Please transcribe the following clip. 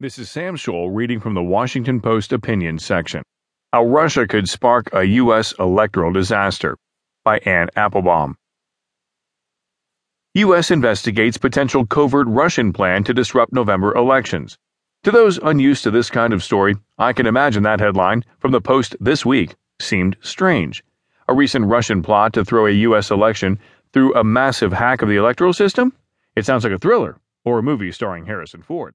This is Sam Scholl reading from the Washington Post opinion section. How Russia Could Spark a U.S. Electoral Disaster by Anne Applebaum. U.S. investigates potential covert Russian plan to disrupt November elections. To those unused to this kind of story, I can imagine that headline from the Post this week seemed strange. A recent Russian plot to throw a U.S. election through a massive hack of the electoral system? It sounds like a thriller or a movie starring Harrison Ford.